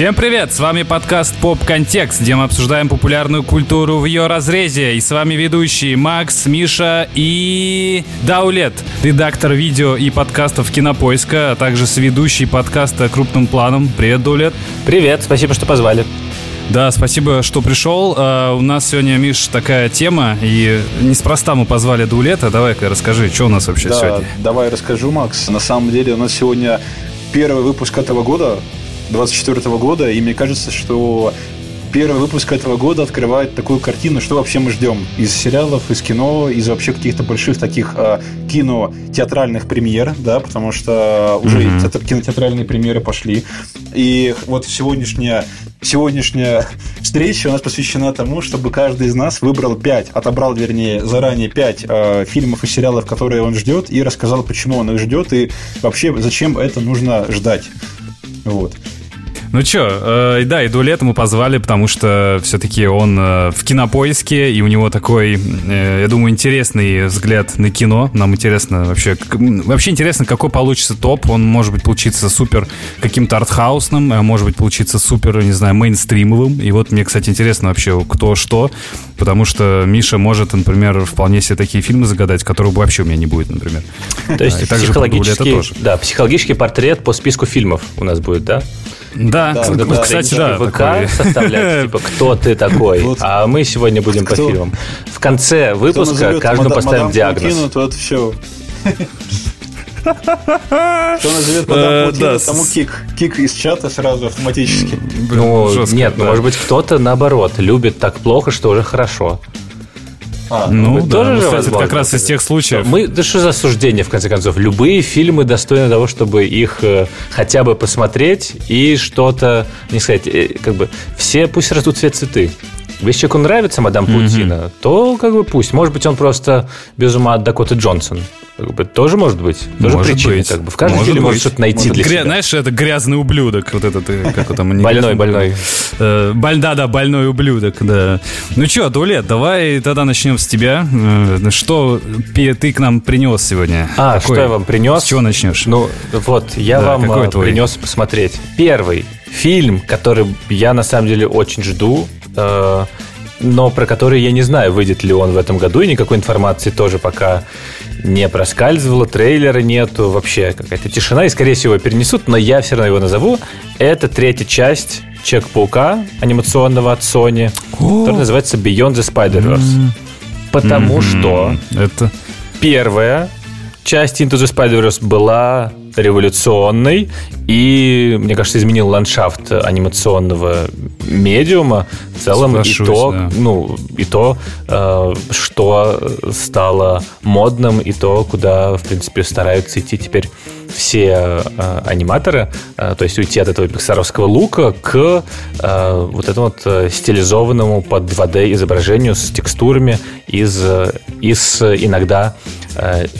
Всем привет! С вами подкаст Поп Контекст, где мы обсуждаем популярную культуру в ее разрезе. И с вами ведущие Макс, Миша и Даулет, редактор видео и подкастов Кинопоиска, а также сведущий подкаста крупным планом. Привет, Даулет. Привет, спасибо, что позвали. Да, спасибо, что пришел. Uh, у нас сегодня, Миш, такая тема, и неспроста мы позвали Дулета. Давай-ка расскажи, что у нас вообще да, сегодня? Давай расскажу, Макс. На самом деле у нас сегодня первый выпуск этого года, 24 года, и мне кажется, что первый выпуск этого года открывает такую картину, что вообще мы ждем из сериалов, из кино, из вообще каких-то больших таких э, кино-театральных премьер, да, потому что уже mm-hmm. кинотеатральные премьеры пошли. И вот сегодняшняя сегодняшняя встреча у нас посвящена тому, чтобы каждый из нас выбрал пять, отобрал, вернее, заранее пять э, фильмов и сериалов, которые он ждет, и рассказал, почему он их ждет, и вообще зачем это нужно ждать. Вот. Ну чё, э, да, иду летом мы позвали, потому что все-таки он э, в кинопоиске, и у него такой, э, я думаю, интересный взгляд на кино. Нам интересно вообще, вообще интересно, какой получится топ. Он может быть получиться супер каким-то артхаусным, а может быть получиться супер, не знаю, мейнстримовым. И вот мне, кстати, интересно вообще, кто что, потому что Миша может, например, вполне себе такие фильмы загадать, которых вообще у меня не будет, например. То есть психологический, да, психологический портрет по списку фильмов у нас будет, да? Да, да, да, кстати, да. ВК такой. составлять, типа, кто ты такой, вот. а мы сегодня будем кто? по фильмам. В конце выпуска каждому поставим мадам диагноз. Паутину, тот все. Кто назовет мадам Паутину, тому кик. Кик из чата сразу автоматически. Ну, нет, может быть, кто-то, наоборот, любит так плохо, что уже хорошо. А, ну, ну да, тоже ну, кстати, это как раз из тех случаев. Мы, да что за осуждение, в конце концов? Любые фильмы достойны того, чтобы их э, хотя бы посмотреть и что-то, не сказать, э, как бы, все пусть растут все цветы. Если человеку нравится мадам Паутина, mm-hmm. то как бы пусть. Может быть, он просто без ума от Дакоты Джонсон. Как бы, тоже может быть. Тоже может причина. Быть. Как бы. В каждом может фильме может что-то найти может, для гря... себя. Знаешь, это грязный ублюдок. Вот этот, э, как там, больной, больной. Э, да, да, больной ублюдок, да. Ну что, Дулет, давай тогда начнем с тебя. Э, что ты к нам принес сегодня? А, Какой? что я вам принес? С чего начнешь? Ну, вот, я да, вам принес посмотреть. Первый фильм, который я на самом деле очень жду, Э, но про который я не знаю, выйдет ли он в этом году, и никакой информации тоже пока не проскальзывало, трейлера нету, вообще какая-то тишина, и, скорее всего, перенесут, но я все равно его назову. Это третья часть Чек-паука анимационного от Sony, который называется Beyond the Spider-Verse. Потому что это первая часть Into the Spider-Verse была революционной и, мне кажется, изменил ландшафт анимационного медиума. В целом Соглашусь, и то, да. ну, и то, э, что стало модным, и то, куда, в принципе, стараются идти теперь все э, аниматоры, э, то есть уйти от этого пиксаровского лука к э, вот этому вот э, стилизованному под 2D изображению с текстурами из, и с иногда э,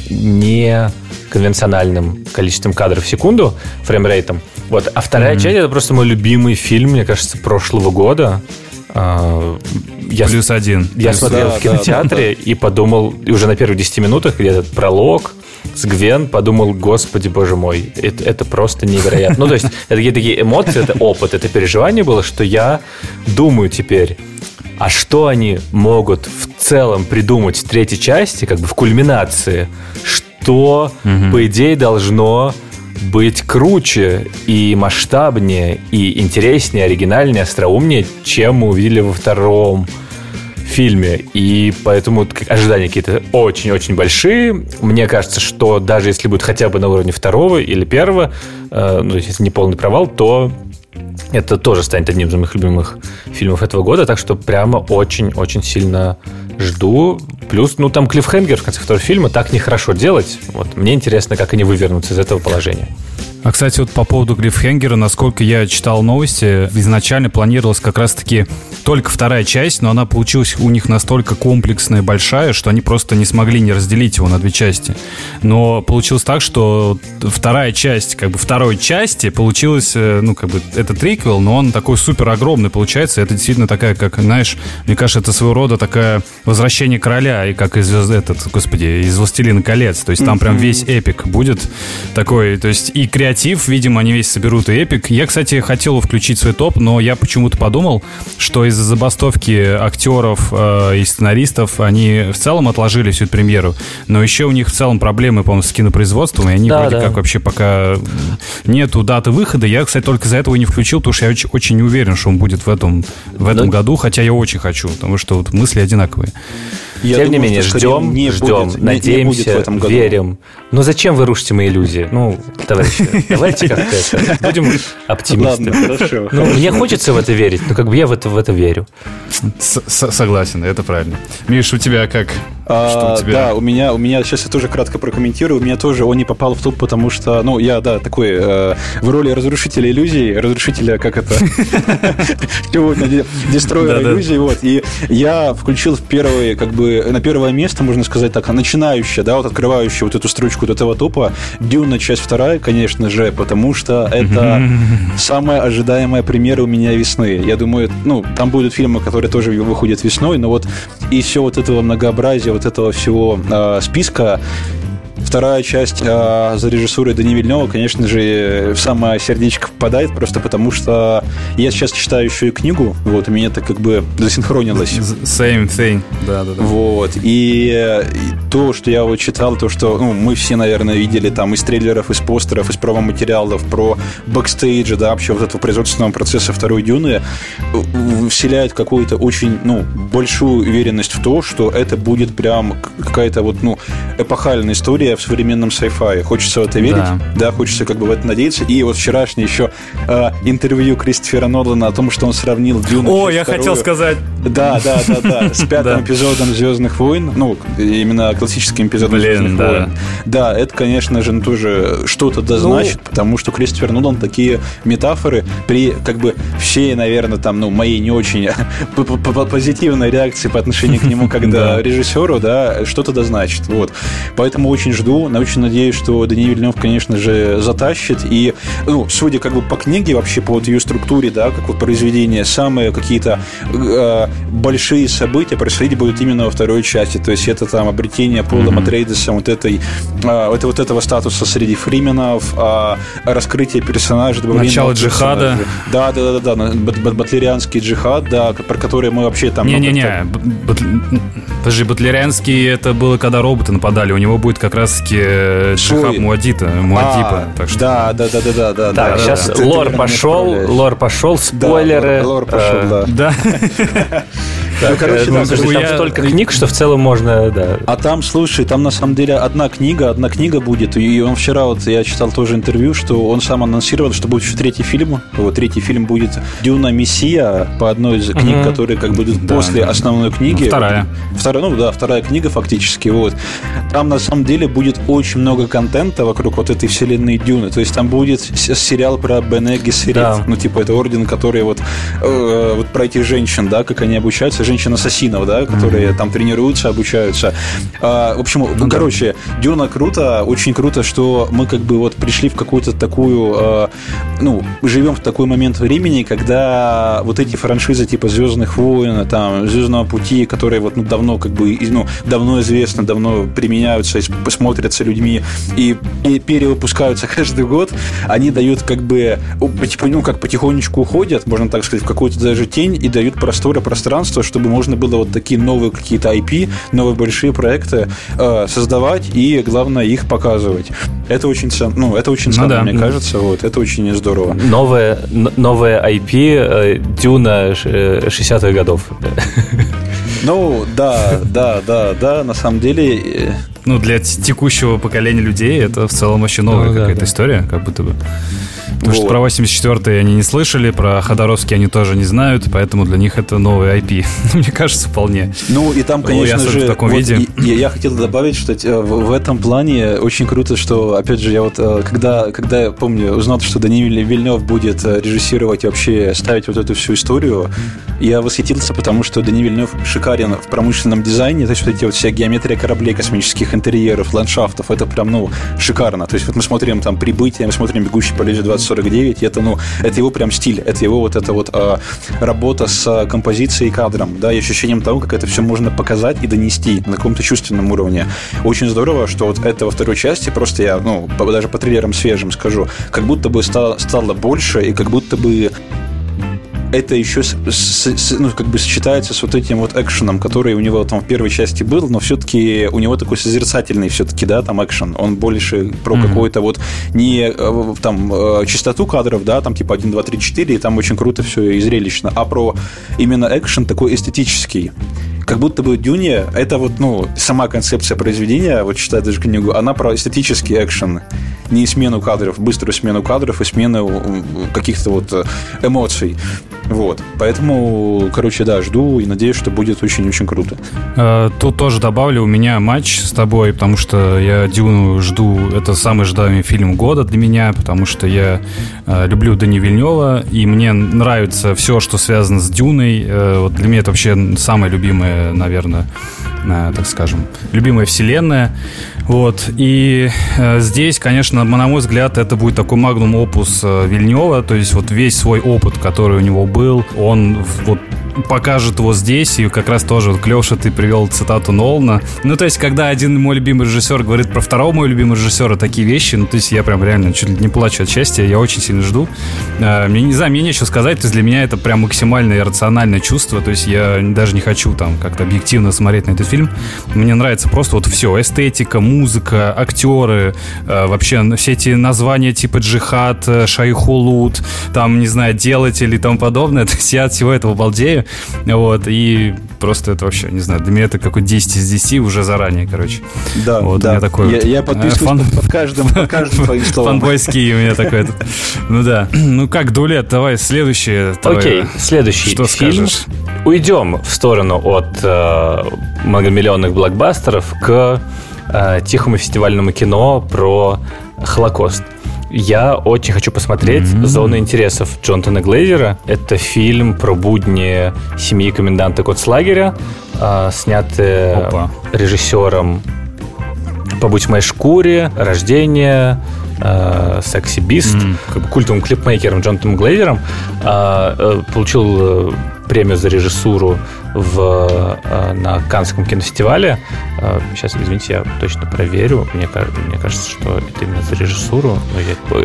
не конвенциональным количеством кадров в секунду, фреймрейтом. Вот. А вторая mm-hmm. часть это просто мой любимый фильм, мне кажется, прошлого года. А, я, Плюс один. Я Плюс смотрел да, в кинотеатре да, да. и подумал, и уже на первых 10 минутах, где этот пролог с Гвен, подумал, господи, боже мой, это, это просто невероятно. Ну, то есть, это такие, такие эмоции, это опыт, это переживание было, что я думаю теперь, а что они могут в целом придумать в третьей части, как бы в кульминации, что, угу. по идее, должно быть круче и масштабнее, и интереснее, оригинальнее, остроумнее, чем мы увидели во втором фильме. И поэтому ожидания какие-то очень-очень большие. Мне кажется, что даже если будет хотя бы на уровне второго или первого, э, ну, если не полный провал, то это тоже станет одним из моих любимых фильмов этого года, так что прямо очень-очень сильно жду. Плюс, ну, там клиффхенгер в конце второго фильма так нехорошо делать. Вот мне интересно, как они вывернутся из этого положения. А, кстати, вот по поводу Клиффхенгера, насколько я читал новости, изначально планировалась как раз-таки только вторая часть, но она получилась у них настолько комплексная, большая, что они просто не смогли не разделить его на две части. Но получилось так, что вторая часть, как бы второй части получилась, э, ну, как бы, это триквел, но он такой супер огромный получается. Это действительно такая, как, знаешь, мне кажется, это своего рода такая возвращение короля, и как из этот, господи, из «Властелина колец». То есть там прям весь эпик будет такой, то есть и креатив, видимо, они весь соберут и эпик. Я, кстати, хотел включить свой топ, но я почему-то подумал, что из-за забастовки актеров э, и сценаристов они в целом отложили всю эту премьеру. Но еще у них в целом проблемы, по-моему, с кинопроизводством, и они Да, вроде да. как вообще пока нету даты выхода. Я, кстати, только из-за этого и не включил, потому что я очень, очень не уверен, что он будет в этом, в этом Ну, году, хотя я очень хочу, потому что вот мысли одинаковые. Mm-hmm. Я Тем не думаю, менее, что скорее ждем, не ждем, будет, не- не надеемся, будет в этом году. верим. Но зачем вы рушите мои иллюзии? Ну, товарищи, давайте как-то это, будем Ладно, оптимистами. хорошо. Ну, мне хочется в это верить, но как бы я в это, в это верю. Согласен, это правильно. Миш, у тебя как? А, Что у тебя? Да, у меня, у меня, сейчас я тоже кратко прокомментирую, у меня тоже он не попал в топ, потому что, ну, я, да, такой, э, в роли разрушителя иллюзий, разрушителя, как это, сегодня, де- дестройера Да-да. иллюзий, вот, и я включил в первый, как бы, на первое место, можно сказать так, начинающее, да, вот открывающее вот эту строчку вот этого топа, Дюна, часть вторая, конечно же, потому что это самая ожидаемая премьера у меня весны. Я думаю, ну, там будут фильмы, которые тоже выходят весной, но вот из всего вот этого многообразия, вот этого всего э, списка, Вторая часть э, за режиссурой Дани Вильнева, конечно же, в самое сердечко попадает, просто потому что я сейчас читаю еще и книгу, вот, и меня это как бы засинхронилось. Same thing. Да, да, да. Вот. И, э, и то, что я вот читал, то, что ну, мы все, наверное, видели там из трейлеров, из постеров, из промо-материалов про бэкстейджи, да, вообще вот этого производственного процесса второй Дюны, э, вселяет какую-то очень, ну, большую уверенность в то, что это будет прям какая-то вот, ну, эпохальная история в современном sci-fi. Хочется в это верить, Да. да, хочется как бы в это надеяться. И вот вчерашнее еще э, интервью Кристофера Нолана о том, что он сравнил Дюну О, я хотел вторую. сказать. Да, да, да, да. С пятым Да. эпизодом Звездных войн. Ну, именно классическим эпизодом Блин, Звездных да. войн. Да, это, конечно же, ну, тоже что-то дозначит, потому что Кристофер Нолан такие метафоры при, как бы, всей, наверное, там, ну, моей не очень позитивной реакции по отношению к нему, когда Да. режиссеру, да, что-то дозначит. Вот. Поэтому очень жду, на- очень надеюсь, что Дани Вильнев, конечно же, затащит. И, ну, судя как бы по книге, вообще по вот ее структуре, да, как вот произведение, самые какие-то э, большие события происходить будут именно во второй части. То есть это там обретение Пола Матрейдеса вот этой э, это, вот этого статуса среди фрименов, а, раскрытие персонажей, добавление Начало джихада. Да, да, да, да, да, бат- бат- батлерианский джихад, да, про который мы вообще там... ну, Не-не-не, подожди, Батлерианский это было, когда роботы нападали. У него будет как раз-таки э, Свой. джихад Муадита, Муадипа. А, так что... Да, да, да, да, да, да. Так, да, сейчас да. Лор пошел, лор пошел, Да, спойлеры. лор, лор пошел, Э, да. Да. Ну, короче, Ну, там столько книг, что в целом можно, да. А там, слушай, там на самом деле одна книга, одна книга будет. И он вчера, вот я читал тоже интервью, что он сам анонсировал, что будет еще третий фильм. Вот третий фильм будет Дюна Мессия по одной из книг, которые как Да, после основной книги. Вторая. Вторая, ну да, вторая книга фактически. Вот. Там на самом деле будет очень много контента вокруг вот этой вселенной Дюны. То есть там будет сериал про Бене Гессерит. Да. Ну, типа, это орден, который вот, э, вот про этих женщин, да, как они обучаются, женщин-ассасинов, да, которые там тренируются, обучаются. А, в общем, ну, короче, Дюна круто, очень круто, что мы как бы вот пришли в какую-то такую, э, ну, живем в такой момент времени, когда вот эти франшизы типа Звездных войн, там, Звездного пути, которые вот ну, давно как бы, ну, давно известны, давно применяются, смотрятся людьми и, и перевыпускаются каждый год, они дают как бы, потихо- ну, как потихонечку уходят, можно так сказать, в какую-то даже тень и дают простор и пространство, чтобы можно было вот такие новые какие-то IP, новые большие проекты э, создавать и, главное, их показывать. Это очень ценно, ну, это очень Ну ценно, да. мне кажется, вот, это очень здорово. Новое, новое IP э, Дюна ш- э, 60-х годов. Ну, да, да, да, да, на самом деле, э, Ну, для текущего поколения людей это в целом вообще новая Ну, да, какая-то да. история, как будто бы. Потому что про 84-й они не слышали, про Ходоровский они тоже не знают, поэтому для них это новый IP. Мне кажется, вполне. Ну и там, конечно же, в таком вот виде. и- я хотел добавить, что э, в, в этом плане очень круто, что, опять же, я вот э, когда, когда я помню, узнал, что Даниил Вильнев будет э, режиссировать и вообще ставить вот эту всю историю, я восхитился, потому что Даниил Вильнев шикарен в промышленном дизайне, то есть вот эти вот вся геометрия кораблей, космических интерьеров, ландшафтов, это прям, ну, шикарно. То есть вот мы смотрим там «Прибытие», мы смотрим «Бегущий по лезвию 27», 49, это, ну, это его прям стиль, это его вот эта вот э, работа с композицией и кадром, да, и ощущением того, как это все можно показать и донести на каком-то чувственном уровне. Очень здорово, что вот это во второй части, просто я, ну, даже по трейлерам свежим скажу, как будто бы стало, стало больше, и как будто бы это еще с, с, ну, как бы сочетается с вот этим вот экшеном, который у него там в первой части был, но все-таки у него такой созерцательный все-таки, да, там экшен. Он больше про mm-hmm. какой-то вот не э, там э, частоту кадров, да, там типа 1, 2, 3, 4, и там очень круто все и зрелищно, а про именно экшен такой эстетический как будто бы Дюни это вот, ну, сама концепция произведения, вот читая даже книгу, она про эстетический экшен, не смену кадров, быструю смену кадров и смену каких-то вот э, эмоций. Вот. Поэтому, короче, да, жду и надеюсь, что будет очень-очень круто. Э, тут тоже добавлю, у меня матч с тобой, потому что я Дюну жду, это самый ожидаемый фильм года для меня, потому что я э, люблю Дани Вильнева, и мне нравится все, что связано с Дюной. Вот для меня это вообще самое любимое, наверное, так скажем, любимая вселенная. Вот. И э, здесь, конечно, на мой взгляд, это будет такой магнум опус э, Вильнева. То есть вот весь свой опыт, который у него был, он вот покажет его здесь, и как раз тоже, вот, Леша, ты привел цитату Нолана. Ну, то есть, когда один мой любимый режиссер говорит про второго моего любимого режиссера такие вещи, ну, то есть, я прям реально чуть ли не плачу от счастья, я очень сильно жду. А, мне, не знаю, мне нечего сказать, то есть, для меня это прям максимально иррациональное чувство, то есть, я даже не хочу там как-то объективно смотреть на этот фильм. Мне нравится просто вот все, эстетика, музыка, актеры, а, вообще все эти названия типа Джихад, Шайхулут, там, не знаю, Делатель и тому подобное, то есть, я от всего этого балдею. Вот, и просто это вообще, не знаю, для меня это какой 10 из 10 уже заранее, короче. Да, вот, да. У меня такой я, вот, я подписываюсь фан... под, каждым, под каждым твоим словом. Фанбойский у меня такой. Ну да. Ну как, Дулет, давай следующее. Окей, следующий Что скажешь? Уйдем в сторону от э, многомиллионных блокбастеров к э, тихому фестивальному кино про Холокост. Я очень хочу посмотреть mm-hmm. «Зона интересов» Джонатана Глейзера. Это фильм про будни семьи коменданта Коцлагеря, э, снятый Опа. режиссером «Побудь в моей шкуре», «Рождение», э, «Секси Бист», mm-hmm. как бы культовым клипмейкером Джонатаном Глейзером. Э, э, получил премию за режиссуру в, э, на Канском кинофестивале. Э, сейчас, извините, я точно проверю. Мне, мне кажется, что это именно за режиссуру.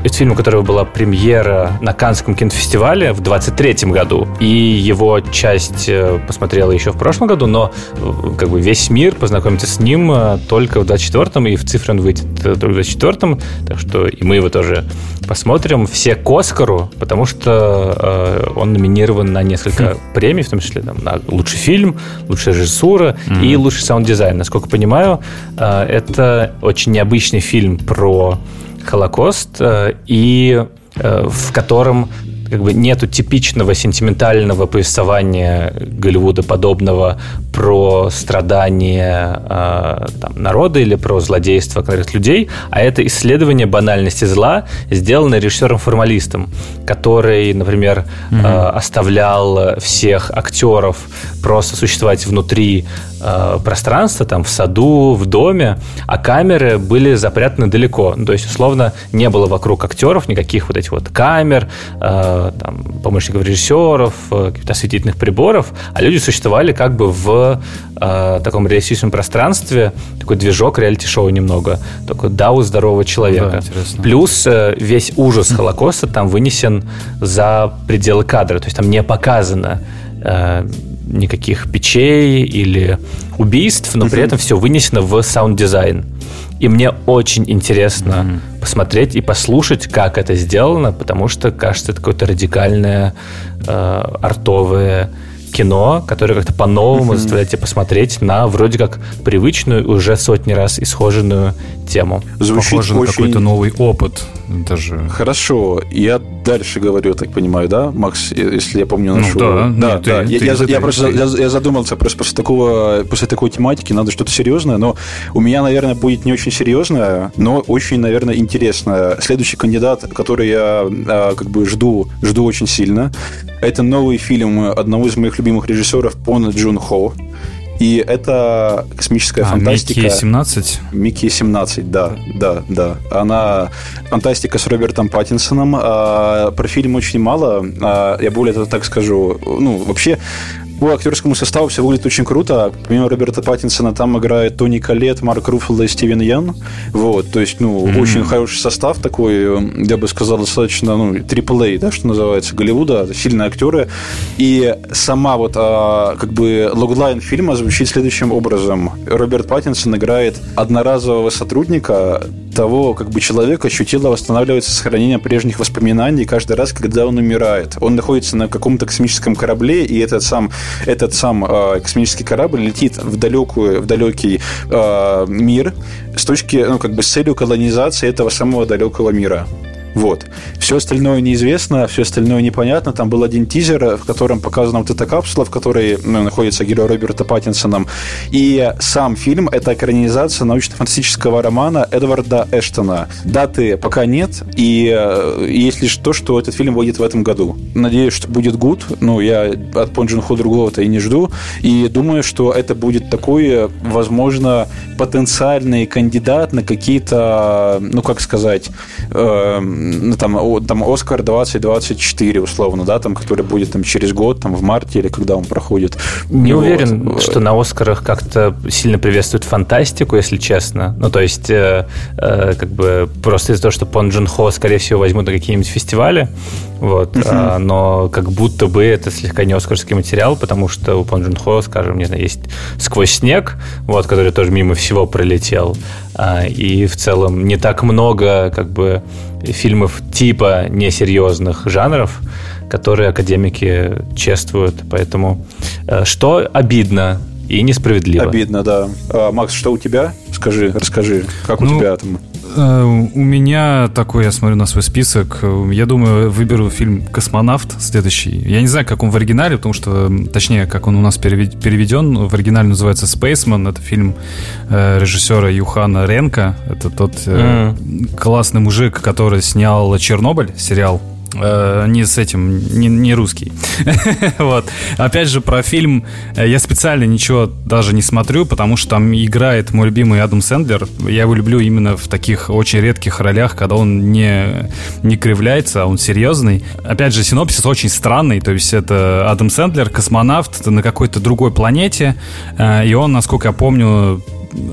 Это фильм, у которого была премьера на Канском кинофестивале в 23 году. И его часть э, посмотрела еще в прошлом году, но как бы весь мир познакомится с ним только в 24-м, и в цифре он выйдет только в 24-м. Так что и мы его тоже посмотрим. Все к Оскару, потому что он номинирован на несколько премий, в том числе там, на лучший фильм, лучшая режиссура mm-hmm. и лучший саунд-дизайн. Насколько понимаю, э, это очень необычный фильм про Холокост, э, и э, в котором как бы нету типичного сентиментального повествования Голливуда подобного про страдания э, там, народа или про злодейство конкретных людей, а это исследование банальности зла, сделанное режиссером-формалистом, который, например, mm-hmm. э, оставлял всех актеров просто существовать внутри э, пространства, там, в саду, в доме, а камеры были запрятаны далеко. Ну, то есть, условно, не было вокруг актеров никаких вот этих вот камер, э, там, помощников режиссеров, э, каких-то осветительных приборов, а люди существовали как бы в э, таком реалистичном пространстве, такой движок реалити-шоу немного, такой дау здорового человека. Да, Плюс э, весь ужас Холокоста там вынесен за пределы кадра, то есть там не показано э, никаких печей или убийств, но при этом все вынесено в саунд-дизайн. И мне очень интересно mm-hmm. посмотреть и послушать, как это сделано, потому что, кажется, это какое-то радикальное э, артовое кино, которое как-то по-новому mm-hmm. заставляет тебя посмотреть на вроде как привычную, уже сотни раз исхоженную тему. Звучит Похоже очень... на какой-то новый опыт. Даже. Хорошо, я дальше говорю, так понимаю, да, Макс, если я помню ну нашу... Ну, да, да, нет, да. Ты, я, ты, я, ты, я ты, просто ты. Я, я задумался просто после такого, после такой тематики надо что-то серьезное, но у меня, наверное, будет не очень серьезное, но очень, наверное, интересное. Следующий кандидат, который я а, как бы жду, жду очень сильно, это новый фильм одного из моих любимых режиссеров Пона Джун Хо И это космическая а, фантастика. Микки 17? Микки 17, да, да, да. Она фантастика с Робертом Паттинсоном. А, про фильм очень мало. А, я более того так скажу. Ну, вообще, по актерскому составу все выглядит очень круто. Помимо Роберта Паттинсона там играет Тони Калет, Марк Руффало и Стивен Ян. Вот, то есть, ну, mm-hmm. очень хороший состав такой, я бы сказал, достаточно, ну, AAA, да, что называется, Голливуда, сильные актеры. И сама вот, а, как бы, логлайн фильма звучит следующим образом. Роберт Паттинсон играет одноразового сотрудника того, как бы человека, чье тело восстанавливается сохранением прежних воспоминаний каждый раз, когда он умирает. Он находится на каком-то космическом корабле, и этот сам этот сам э, космический корабль летит в далекую, в далекий э, мир с точки, ну, как бы с целью колонизации этого самого далекого мира. Вот. Все остальное неизвестно, все остальное непонятно. Там был один тизер, в котором показана вот эта капсула, в которой ну, находится герой Роберта Паттинсона. И сам фильм – это экранизация научно-фантастического романа Эдварда Эштона. Даты пока нет, и э, есть лишь то, что этот фильм выйдет в этом году. Надеюсь, что будет гуд. Ну, я от Пон Джун другого-то и не жду. И думаю, что это будет такой, возможно, потенциальный кандидат на какие-то, ну, как сказать, э, ну, там, там Оскар 2024, условно, да, там, который будет там через год, там, в марте или когда он проходит. Не вот. уверен, что на Оскарах как-то сильно приветствует фантастику, если честно. Ну, то есть, э, э, как бы просто из-за того, что Пон Джун Хо, скорее всего, возьмут на какие-нибудь фестивали, вот, uh-huh. а, но как будто бы это слегка не оскарский материал, потому что у Пон Джун Хо, скажем, не знаю, есть «Сквозь снег», вот, который тоже мимо всего пролетел, а, и в целом не так много, как бы, фильмов типа несерьезных жанров, которые академики чествуют. Поэтому э, что обидно и несправедливо. Обидно, да. А, Макс, что у тебя? Скажи, расскажи, как у ну, тебя там? Э, у меня такой, я смотрю на свой список. Я думаю, выберу фильм «Космонавт» следующий. Я не знаю, как он в оригинале, потому что, точнее, как он у нас переведен. В оригинале называется «Спейсман». Это фильм э, режиссера Юхана Ренка. Это тот mm. классный мужик, который снял «Чернобыль» сериал Э, не с этим, не, не русский. вот. Опять же, про фильм э, я специально ничего даже не смотрю, потому что там играет мой любимый Адам Сэндлер. Я его люблю именно в таких очень редких ролях, когда он не, не кривляется, а он серьезный. Опять же, синопсис очень странный, то есть это Адам Сэндлер, космонавт на какой-то другой планете, э, и он, насколько я помню,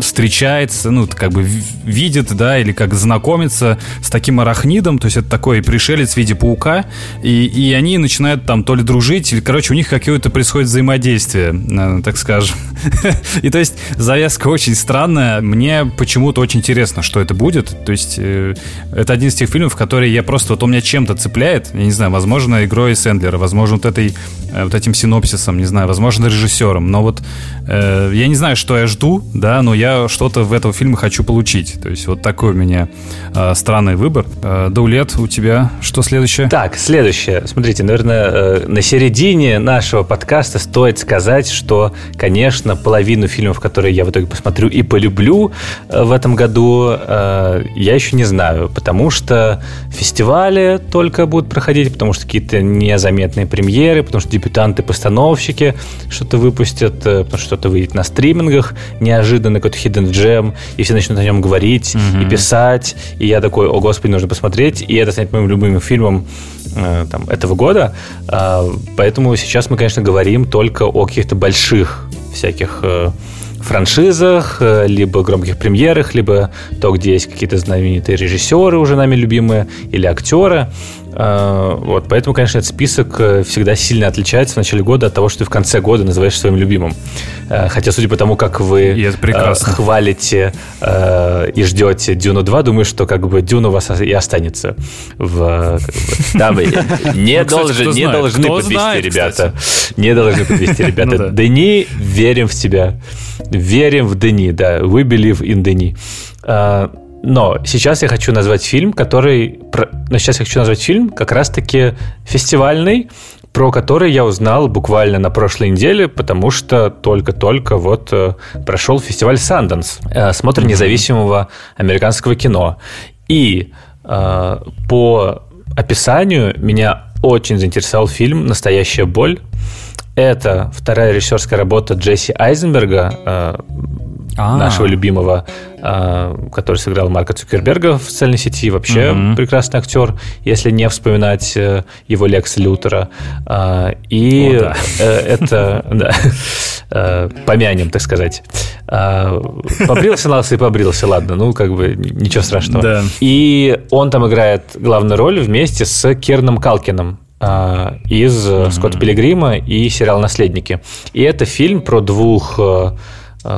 встречается, ну, как бы видит, да, или как знакомится с таким арахнидом, то есть это такой пришелец в виде паука, и, и они начинают там то ли дружить, или, короче, у них какое-то происходит взаимодействие, э, так скажем. И то есть завязка очень странная, мне почему-то очень интересно, что это будет, то есть э, это один из тех фильмов, которые я просто, вот он меня чем-то цепляет, я не знаю, возможно, игрой Сэндлера, возможно, вот этой, э, вот этим синопсисом, не знаю, возможно, режиссером, но вот я не знаю, что я жду, да, но но я что-то в этом фильме хочу получить. То есть вот такой у меня э, странный выбор. Э, Даулет, у тебя что следующее? Так, следующее. Смотрите, наверное, э, на середине нашего подкаста стоит сказать, что, конечно, половину фильмов, которые я в итоге посмотрю и полюблю э, в этом году, э, я еще не знаю, потому что фестивали только будут проходить, потому что какие-то незаметные премьеры, потому что дебютанты-постановщики что-то выпустят, э, потому что что-то выйдет на стримингах неожиданно какой-то hidden gem, и все начнут о нем говорить mm-hmm. и писать, и я такой, о господи, нужно посмотреть, и это станет моим любимым фильмом э, там, этого года. Э, поэтому сейчас мы, конечно, говорим только о каких-то больших всяких э, франшизах, э, либо громких премьерах, либо то, где есть какие-то знаменитые режиссеры, уже нами любимые, или актеры. Э, вот, поэтому, конечно, этот список э, всегда сильно отличается в начале года от того, что ты в конце года называешь своим любимым. Хотя, судя по тому, как вы хвалите и ждете Дюну 2, думаю, что как бы Дюна у вас и останется. В, да, вы не, ну, должен, не должны подвести, ребята. Не должны подвести, ребята. Ну Дени, верим в тебя. Верим в Дени, да. We believe in Дени. Но сейчас я хочу назвать фильм, который... Но сейчас я хочу назвать фильм как раз-таки фестивальный, про который я узнал буквально на прошлой неделе, потому что только-только вот э, прошел фестиваль Санденс, э, смотр независимого американского кино. И э, по описанию меня очень заинтересовал фильм «Настоящая боль», Это вторая режиссерская работа Джесси Айзенберга, э, а. нашего любимого, который сыграл Марка Цукерберга в социальной сети. Вообще угу. прекрасный актер, если не вспоминать э, его Лекса Лютера. И О, да. это... Да, помянем, так сказать. Побрился на и побрился, ладно, ну, как бы ничего страшного. Да. И он там играет главную роль вместе с Керном Калкиным, из mm-hmm. Скотта Пилигрима и сериал «Наследники». И это фильм про двух Э,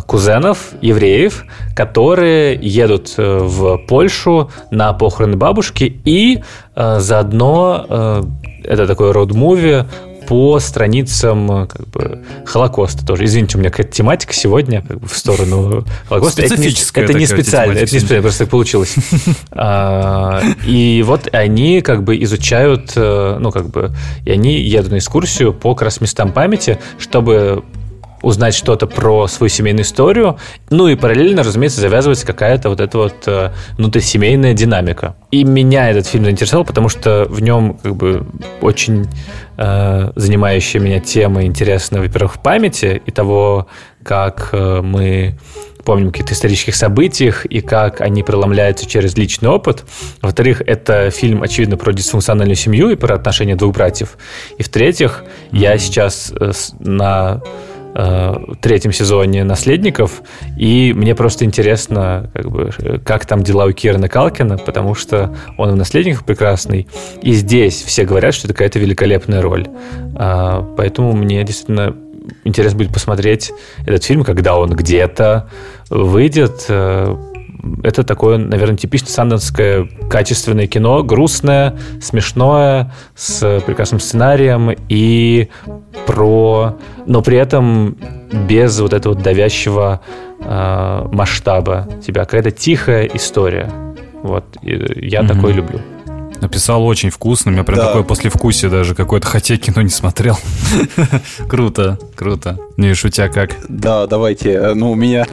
кузенов, евреев, которые едут э, в Польшу на похороны бабушки и э, заодно э, это такой роуд-муви по страницам как бы, Холокоста тоже. Извините, у меня какая-то тематика сегодня как бы, в сторону Холокоста. Специфическая это не, это не специально, это не специально, просто так получилось. А, и вот они как бы изучают, ну как бы, и они едут на экскурсию по как раз местам памяти, чтобы узнать что-то про свою семейную историю. Ну и параллельно, разумеется, завязывается какая-то вот эта вот э, внутрисемейная динамика. И меня этот фильм заинтересовал, потому что в нем как бы очень э, занимающая меня тема интересна, во-первых, в памяти и того, как э, мы помним каких-то исторических событиях и как они преломляются через личный опыт. Во-вторых, это фильм, очевидно, про дисфункциональную семью и про отношения двух братьев. И в-третьих, mm-hmm. я сейчас э, на э, третьем сезоне «Наследников», и мне просто интересно, как, бы, как там дела у Кирана Калкина, потому что он в «Наследниках» прекрасный, и здесь все говорят, что это какая-то великолепная роль. Э, поэтому мне действительно интересно будет посмотреть этот фильм, когда он где-то выйдет, э, это такое, наверное, типично санденское качественное кино, грустное, смешное, с прекрасным сценарием и про... Но при этом без вот этого давящего э, масштаба тебя. Какая-то тихая история. Вот. И я mm-hmm. такой люблю. Написал очень вкусно. У меня прям да. такое послевкусие даже какое-то, хотя кино не смотрел. круто, круто. Не шутя как? Да, давайте. Э, ну, у меня...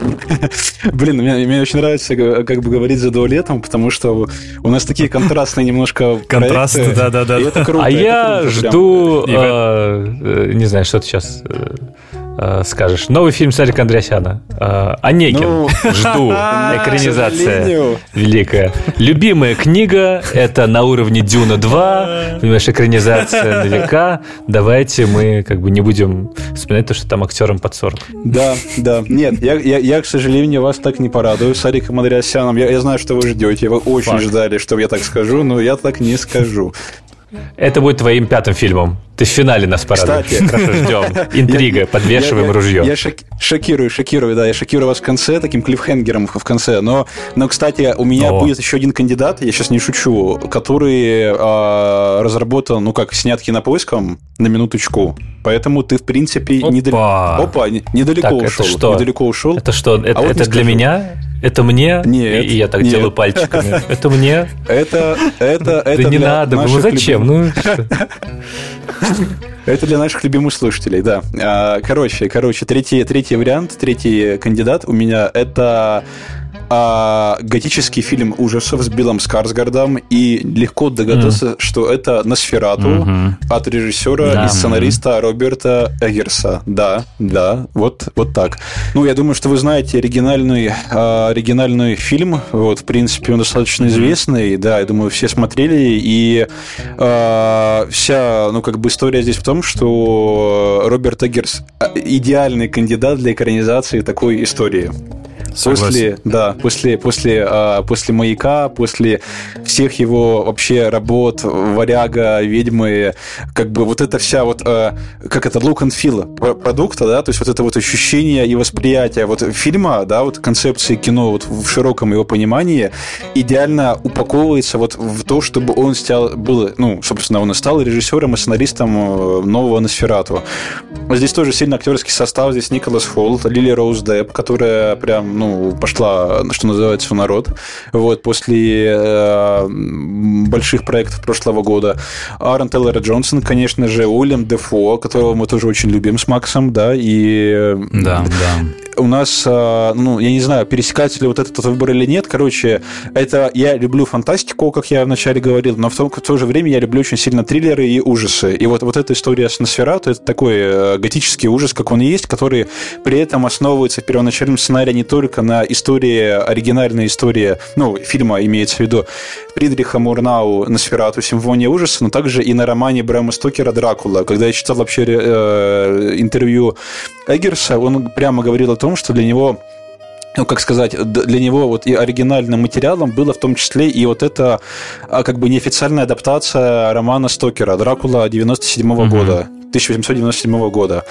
Блин, мне, мне очень нравится как бы говорить за дуалетом, потому что у нас такие контрастные немножко Контрасты, да-да-да. А я жду... Э, э, не знаю, что ты сейчас скажешь. Новый фильм Сарика Андреасяна. Э, Онегин. Ну, Жду. Экранизация великая. Любимая книга. Это на уровне Дюна 2. Понимаешь, экранизация на века. Давайте мы как бы не будем вспоминать то, что там актерам под 40. Да, да. Нет, я, я, я к сожалению, вас так не порадую. С Ариком Андреасяном. Я, я знаю, что вы ждете. Вы очень Факт. ждали, что я так скажу, но я так не скажу. Это будет твоим пятым фильмом. Ты в финале нас порадуешь. Кстати. Хорошо, ждем. Интрига, подвешиваем ружье. Я шок, шокирую, шокирую, да. Я шокирую вас в конце, таким клиффхенгером в конце. Но, но кстати, у меня будет еще один кандидат, я сейчас не шучу, который э, разработан, ну как, снят кинопоиском на минуточку. Поэтому ты, в принципе, недалеко... Опа, недалеко ушел. Что? Недалеко ушел. Это что? Это, а вот это для меня? Это мне? Нет. И я так нет. делаю пальчиками. Это мне? Это, это, это Да не надо, ну зачем? Ну, это для наших любимых слушателей, да. А, короче, короче, третий, третий вариант, третий кандидат у меня это а, готический фильм ужасов с Биллом Скарсгардом, и легко догадаться, mm. что это Носферату mm-hmm. от режиссера да, и сценариста mm-hmm. Роберта Эггерса. Да, да, вот, вот так. Ну, я думаю, что вы знаете оригинальный, а, оригинальный фильм, вот, в принципе, он достаточно известный, да, я думаю, все смотрели, и а, вся, ну, как бы история здесь в том, что Роберт Эггерс идеальный кандидат для экранизации такой истории. После, да, после, после, а, после «Маяка», после всех его вообще работ, «Варяга», «Ведьмы», как бы вот эта вся вот, а, как это, look and feel продукта, да, то есть вот это вот ощущение и восприятие вот фильма, да, вот концепции кино вот в широком его понимании идеально упаковывается вот в то, чтобы он стал, был, ну, собственно, он и стал режиссером и сценаристом э, нового «Носферату». Здесь тоже сильный актерский состав, здесь Николас Холт, Лили Роуз Депп, которая прям, ну, пошла, что называется, в народ. Вот, после э, больших проектов прошлого года. Аарон Теллер Джонсон, конечно же, Уильям Дефо, которого мы тоже очень любим с Максом, да, и... Да, да у нас, э, ну, я не знаю, пересекается ли вот этот выбор или нет. Короче, это я люблю фантастику, как я вначале говорил, но в, том, в то же время я люблю очень сильно триллеры и ужасы. И вот, вот эта история с Носферату, это такой э, готический ужас, как он есть, который при этом основывается в первоначальном сценарии не только на истории, оригинальной истории, ну, фильма имеется в виду, Фридриха Мурнау «Носферату. Симфония ужаса», но также и на романе Брэма Стокера «Дракула». Когда я читал вообще э, интервью Эггерса, он прямо говорил о том, что для него ну, как сказать, для него вот и оригинальным материалом было в том числе и вот это а, как бы неофициальная адаптация романа Стокера «Дракула» 97 -го mm-hmm. года. 1897 года.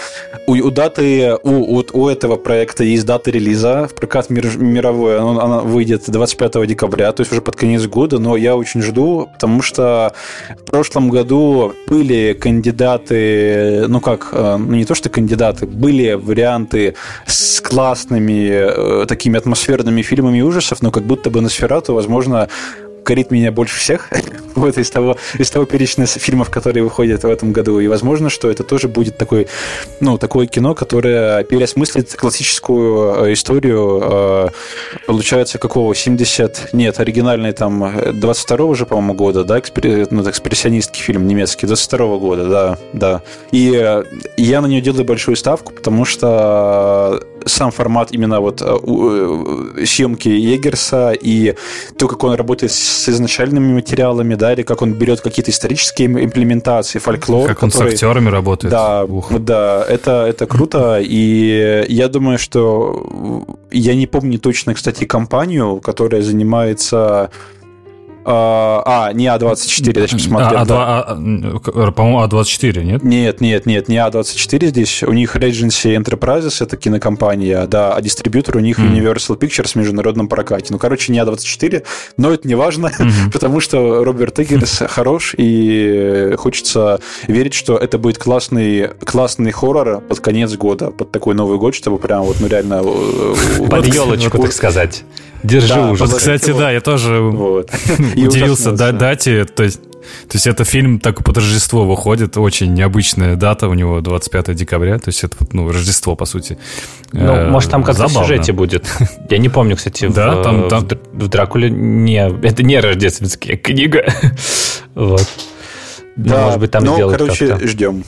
У, у даты, у, у, этого проекта есть дата релиза в прокат мир, мировой, она, она выйдет 25 декабря, то есть уже под конец года, но я очень жду, потому что в прошлом году были кандидаты, ну как, э, ну не то что кандидаты, были варианты с классными э, такими атмосферными фильмами ужасов, но как будто бы на Сферату, возможно, корит меня больше всех вот из того, из того перечня фильмов, которые выходят в этом году. И возможно, что это тоже будет такой, ну, такое кино, которое переосмыслит классическую э, историю, э, получается, какого, 70, нет, оригинальный там 22-го же, по-моему, года, да, экспер... ну, экспрессионистский фильм немецкий, 22-го года, да, да. И э, я на нее делаю большую ставку, потому что сам формат именно вот съемки Егерса и то, как он работает с изначальными материалами, да, или как он берет какие-то исторические имплементации, фольклор. Как он который... с актерами работает. Да, Ух. да, это, это круто, и я думаю, что я не помню точно, кстати, компанию, которая занимается а, а, не А24, дальше посмотрел. А, да. а, а, по-моему, А24, нет? Нет, нет, нет, не А24 здесь. У них Regency Enterprises, это кинокомпания, да, а дистрибьютор у них mm. Universal Pictures в международном прокате. Ну, короче, не А24, но это не важно, mm-hmm. потому что Роберт Эггерс хорош, и хочется верить, что это будет классный, классный хоррор под конец года, под такой Новый год, чтобы прям вот, ну, реально... Э, под елочку, так сказать. Держи да, уже. Вот, кстати, да, я тоже. удивился да, дате. То есть, то есть это фильм так под Рождество выходит, очень необычная дата у него 25 декабря, то есть это ну Рождество по сути. Ну, э, может там как-то в сюжете будет. Я не помню, кстати, да, в, там, там... в, в Дракуле не это не рождественская книга, вот. Да, может быть там ну, сделают короче, как-то. ждем.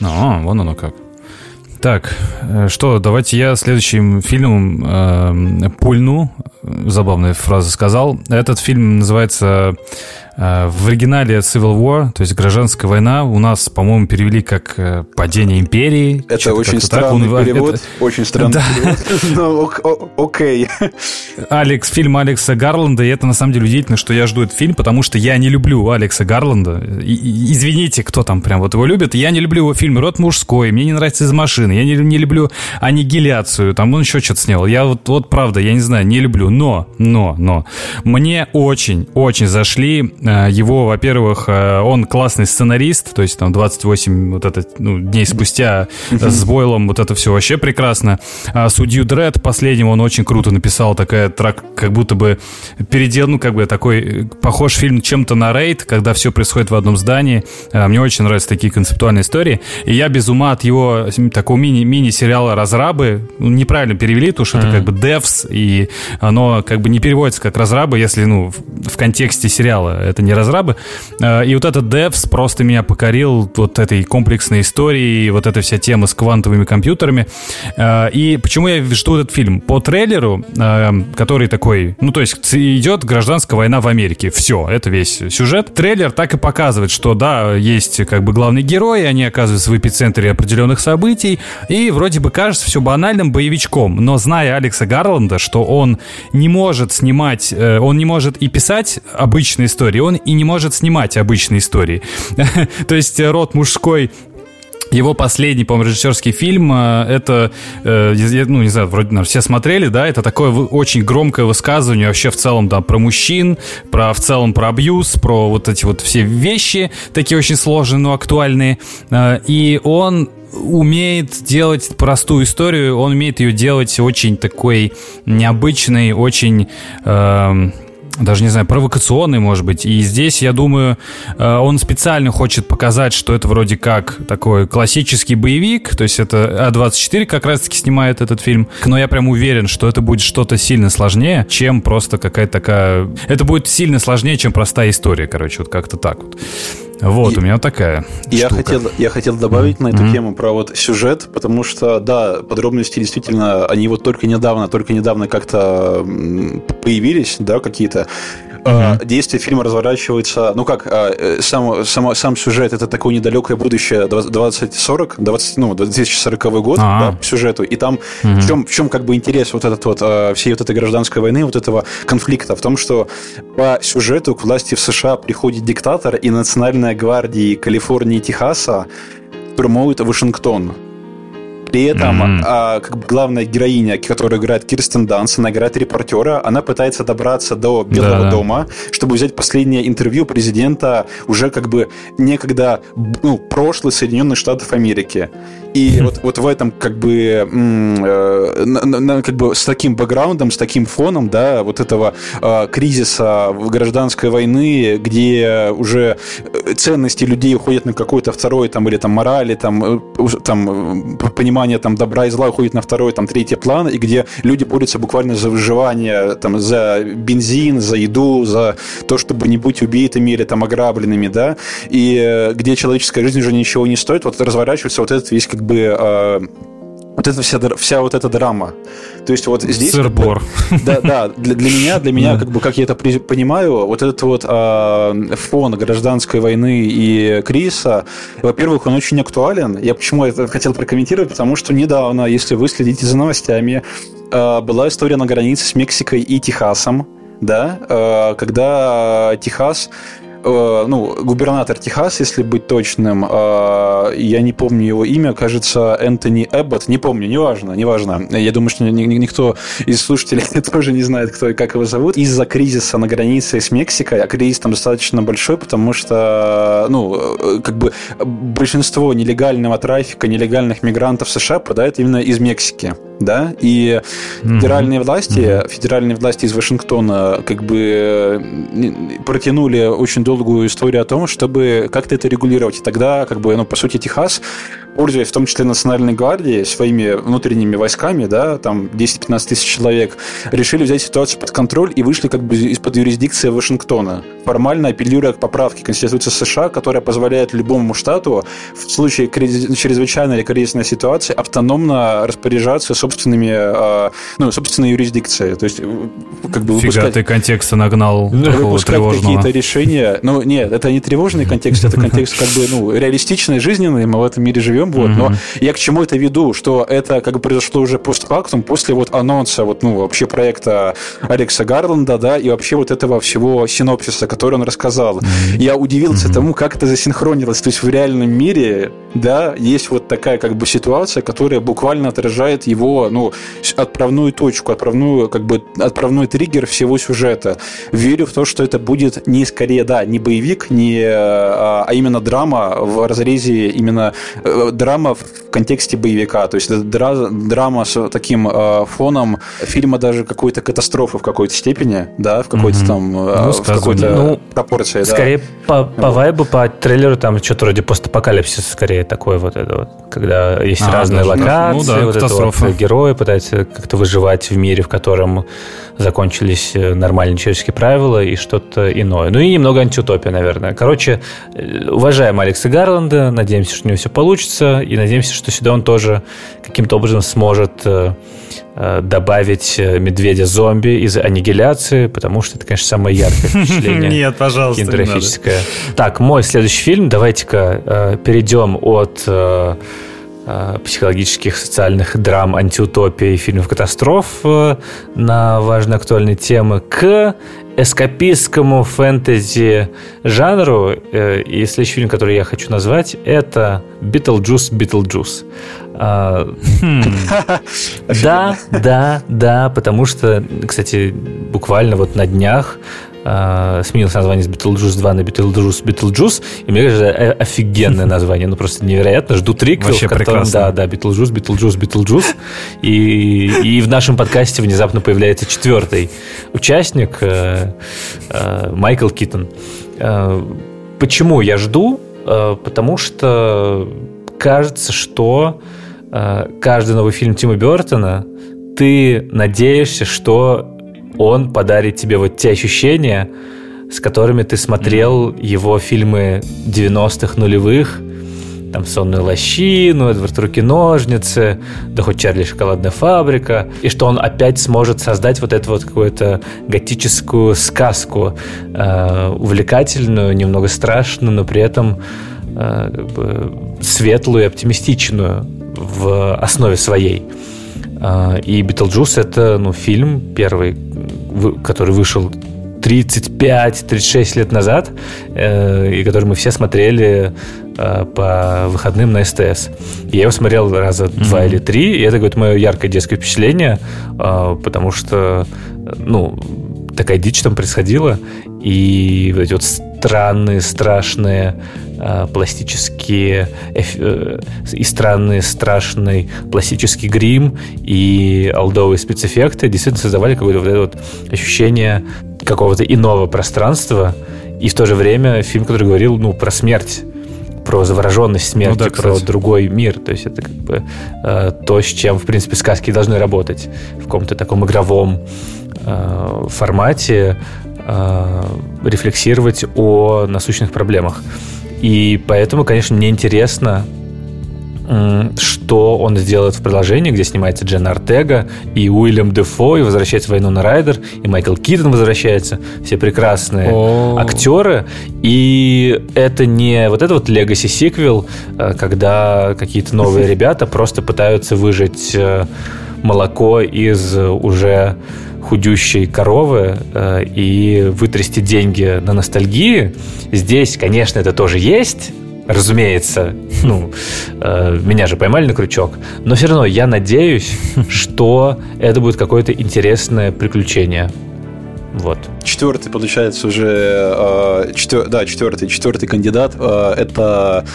А, вон оно как. Так, э, что, давайте я следующим фильмом э, пульну. Забавная фраза сказал. Этот фильм называется в оригинале Civil War, то есть гражданская война, у нас, по-моему, перевели как э, падение империи. Это очень странный так. перевод. Это... Очень странный да. перевод. Ну, окей. Алекс, фильм Алекса Гарланда, и это на самом деле удивительно, что я жду этот фильм, потому что я не люблю Алекса Гарланда. И, извините, кто там прям вот его любит. Я не люблю его фильм «Род мужской», мне не нравится «Из машины», я не, не люблю аннигиляцию, там он еще что-то снял. Я вот, вот правда, я не знаю, не люблю. Но, но, но, мне очень, очень зашли Э, его, во-первых, э, он классный сценарист, то есть там 28 вот это, ну, дней спустя с Бойлом вот это все вообще прекрасно. А судью Дред последнего он очень круто написал, такая трак, как будто бы передел, ну, как бы такой э, похож фильм чем-то на рейд, когда все происходит в одном здании. Мне очень нравятся такие концептуальные истории. И я без ума от его такого мини- мини-сериала «Разрабы», ну, неправильно перевели, потому что mm-hmm. это как бы devs, и оно как бы не переводится как «разрабы», если, ну, в контексте сериала это не разрабы. Э, и вот этот Devs просто меня покорил вот этой комплексной историей, вот эта вся тема с квантовыми компьютерами. Э, и почему я жду этот фильм? По трейлеру, э, который такой, ну, то есть идет гражданская война в Америке. Все, это весь сюжет. Трейлер так и показывает, что да, есть как бы главный герой, они оказываются в эпицентре определенных событий, и вроде бы кажется все банальным боевичком. Но зная Алекса Гарланда, что он не может снимать, он не может и писать обычные истории, он и не может снимать обычные истории. То есть э, род мужской его последний, по-моему, режиссерский фильм, э, это, э, ну, не знаю, вроде наверное, все смотрели, да, это такое очень громкое высказывание вообще в целом, да, про мужчин, про, в целом про абьюз, про вот эти вот все вещи, такие очень сложные, но актуальные. И он умеет делать простую историю, он умеет ее делать очень такой необычной, очень... Э, даже не знаю, провокационный, может быть. И здесь, я думаю, э, он специально хочет показать, что это вроде как такой классический боевик, то есть это А24 как раз-таки снимает этот фильм. Но я прям уверен, что это будет что-то сильно сложнее, чем просто какая-то такая... Это будет сильно сложнее, чем простая история, короче, вот как-то так вот. Вот, и, у меня такая я штука. хотел, я хотел добавить mm-hmm. на эту mm-hmm. тему про вот сюжет, потому что, да, подробности действительно, они вот только недавно, только недавно как-то появились, да, какие-то. Uh-huh. Действие фильма разворачивается, ну как, а, э, сам, сам, сам сюжет это такое недалекое будущее 2040, 20, ну, 2040 год uh-huh. да, по сюжету, и там uh-huh. в, чем, в чем как бы интерес вот этот вот всей вот этой гражданской войны, вот этого конфликта, в том, что по сюжету к власти в США приходит диктатор, и Национальная гвардия Калифорнии и Техаса штурмуют Вашингтон. При этом mm-hmm. а, как бы главная героиня, которая играет Кирстен Данс, она играет репортера, она пытается добраться до Белого да. дома, чтобы взять последнее интервью президента уже как бы некогда ну, прошлый Соединенных Штатов Америки. И вот, вот в этом как бы, э, как бы с таким бэкграундом, с таким фоном, да, вот этого э, кризиса гражданской войны, где уже э, ценности людей уходят на какой-то второй там или там морали, там, э, там э, понимание там добра и зла уходит на второй, там третий план, и где люди борются буквально за выживание, там за бензин, за еду, за то, чтобы не быть убитыми или там ограбленными, да, и где человеческая жизнь уже ничего не стоит, вот разворачивается вот этот весь как бы э, вот эта вся, вся вот эта драма. То есть вот здесь... Сырбор. Да, да, для, для меня, для меня, как бы, как я это понимаю, вот этот вот э, фон гражданской войны и кризиса, во-первых, он очень актуален. Я почему это хотел прокомментировать, потому что недавно, если вы следите за новостями, э, была история на границе с Мексикой и Техасом, да, э, когда Техас ну, губернатор Техаса, если быть точным, э, я не помню его имя, кажется, Энтони Эббот, не помню, неважно, неважно. Я думаю, что никто из слушателей тоже не знает, кто и как его зовут. Из-за кризиса на границе с Мексикой, а кризис там достаточно большой, потому что, ну, э, как бы большинство нелегального трафика, нелегальных мигрантов США попадает именно из Мексики да, и mm-hmm. федеральные власти, mm-hmm. федеральные власти из Вашингтона как бы протянули очень долгую историю о том, чтобы как-то это регулировать. И тогда, как бы, ну, по сути, Техас пользуясь в том числе Национальной гвардией, своими внутренними войсками, да, там 10-15 тысяч человек, решили взять ситуацию под контроль и вышли как бы из-под юрисдикции Вашингтона, формально апеллируя к поправке Конституции США, которая позволяет любому штату в случае чрезвычайной или кризисной ситуации автономно распоряжаться собственными, а, ну, собственной юрисдикцией. То есть, как бы выпускать... Фига ты контекста нагнал выпускать какие-то решения. Ну, нет, это не тревожный контекст, это контекст как бы, ну, реалистичный, жизненный, мы в этом мире живем, вот, mm-hmm. но я к чему это веду, что это как бы произошло уже постфактум, после вот анонса вот, ну, вообще проекта Алекса Гарланда, да, и вообще вот этого всего синопсиса, который он рассказал. Mm-hmm. Я удивился mm-hmm. тому, как это засинхронилось, то есть в реальном мире, да, есть вот такая как бы ситуация, которая буквально отражает его, ну, отправную точку, отправную, как бы, отправной триггер всего сюжета. Верю в то, что это будет не скорее, да, не боевик, не, а, а именно драма в разрезе именно э, драма в контексте боевика, то есть дра, драма с таким э, фоном фильма даже какой-то катастрофы в какой-то степени, да, в какой-то mm-hmm. там э, ну, в какой-то ну, пропорции. Скорее да. по, по вот. вайбу, по трейлеру там что-то вроде постапокалипсиса скорее такое вот это вот, когда есть а, разные даже, локации, ну, да, вот это вот, герои пытаются как-то выживать в мире, в котором закончились э, нормальные человеческие правила и что-то иное. Ну и немного антиутопия, наверное. Короче, э, уважаем Алекса Гарланда, надеемся, что у него все получится, и надеемся, что сюда он тоже каким-то образом сможет э, добавить медведя-зомби из аннигиляции, потому что это, конечно, самое яркое впечатление. Нет, пожалуйста, кинематографическое. Так, мой следующий фильм. Давайте-ка перейдем от Э, психологических, социальных драм, антиутопий, фильмов катастроф э, на важные актуальные темы к эскапистскому фэнтези жанру. Э, и следующий фильм, который я хочу назвать, это Beetlejuice Beetlejuice. Хм. Да, да, да, потому что, кстати, буквально вот на днях э, сменилось название с Beetlejuice 2 на Beetlejuice Beetlejuice, и мне кажется, офигенное название, ну просто невероятно. Жду триквел, Вообще в котором, прекрасно. да, да, Beetlejuice, Beetlejuice, Beetlejuice, и, и в нашем подкасте внезапно появляется четвертый участник, э, э, Майкл Китон. Э, почему я жду? Э, потому что кажется, что э, каждый новый фильм Тима Бертона ты надеешься, что он подарит тебе вот те ощущения, с которыми ты смотрел его фильмы 90-х нулевых, там «Сонную лощину», «Эдвард руки-ножницы», да хоть «Чарли шоколадная фабрика», и что он опять сможет создать вот эту вот какую-то готическую сказку, э, увлекательную, немного страшную, но при этом э, как бы светлую и оптимистичную в основе своей. Э, И «Битлджус» — это ну, фильм первый, вы- который вышел 35-36 лет назад, э, и который мы все смотрели э, по выходным на СТС. Я его смотрел раза два или три, и это какое-то мое яркое детское впечатление, э, потому что, ну, такая дичь там происходила, и вот эти вот странные, страшные э, пластические эф- э, и странный, страшный пластический грим и алдовые спецэффекты действительно создавали какое-то вот это вот ощущение какого-то иного пространства, и в то же время фильм, который говорил, ну, про смерть, про завороженность смерти, Ну да, про другой мир. То есть это как бы э, то, с чем, в принципе, сказки должны работать в каком-то таком игровом э, формате, э, рефлексировать о насущных проблемах. И поэтому, конечно, мне интересно, что он сделает в продолжении, где снимается Джен Артега, и Уильям Дефо, и возвращается Вайнона Райдер, и Майкл Китон возвращается. Все прекрасные актеры. И это не вот это вот Legacy сиквел, э, когда какие-то новые ребята просто пытаются выжать э, молоко из уже худющей коровы э, и вытрясти деньги на ностальгии. Здесь, конечно, это тоже есть, разумеется, ну, э, меня же поймали на крючок, но все равно я надеюсь, что это будет какое-то интересное приключение. Вот. Четвертый, получается, уже... э, четвер- Да, четвертый, четвертый кандидат. э, Это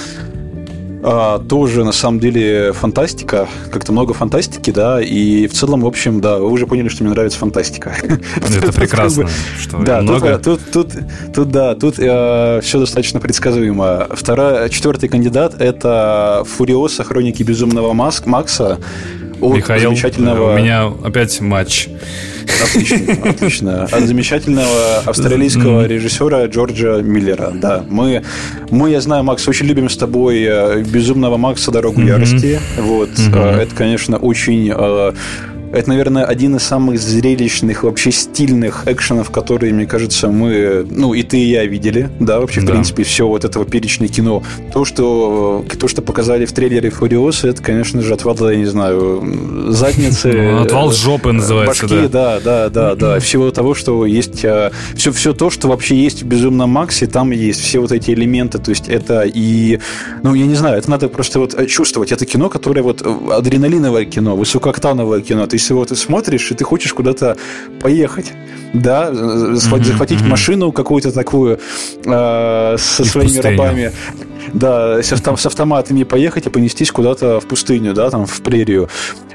э, тоже, на самом деле, фантастика. Как-то много фантастики, да. И в целом, в общем, да, вы уже поняли, что мне нравится фантастика. Это прекрасно. Да, тут, э, тут, тут, тут, да, тут все достаточно предсказуемо. Вторая, четвертый кандидат это Фуриоса Хроники Безумного Макса от Михаил, замечательного... у меня опять матч. Отлично, отлично. От замечательного австралийского режиссера Джорджа Миллера. Да, мы, мы, я знаю, Макс, очень любим с тобой э, безумного Макса Дорогу ярости. Вот, э, это, конечно, очень э, это, наверное, один из самых зрелищных, вообще стильных экшенов, которые, мне кажется, мы, ну, и ты, и я видели, да, вообще, в Да. принципе, все вот этого перечня кино. То, что, то, что показали в трейлере Фуриоса, это, конечно же, отвал, я не знаю, задницы. Ну, отвал э, жопы называется, башки, да. да, да, да, да. Всего того, что есть, все, все то, что вообще есть в Безумном Максе, там есть все вот эти элементы. То есть это и, ну, я не знаю, это надо просто вот э, чувствовать. Это кино, которое вот э, адреналиновое кино, высокооктановое кино. То есть его ты смотришь, и ты хочешь куда-то поехать. Да, захват- захватить машину какую-то такую э, со И своими рабами, да, с, авто- с автоматами поехать и понестись куда-то в пустыню, да, там в прерию.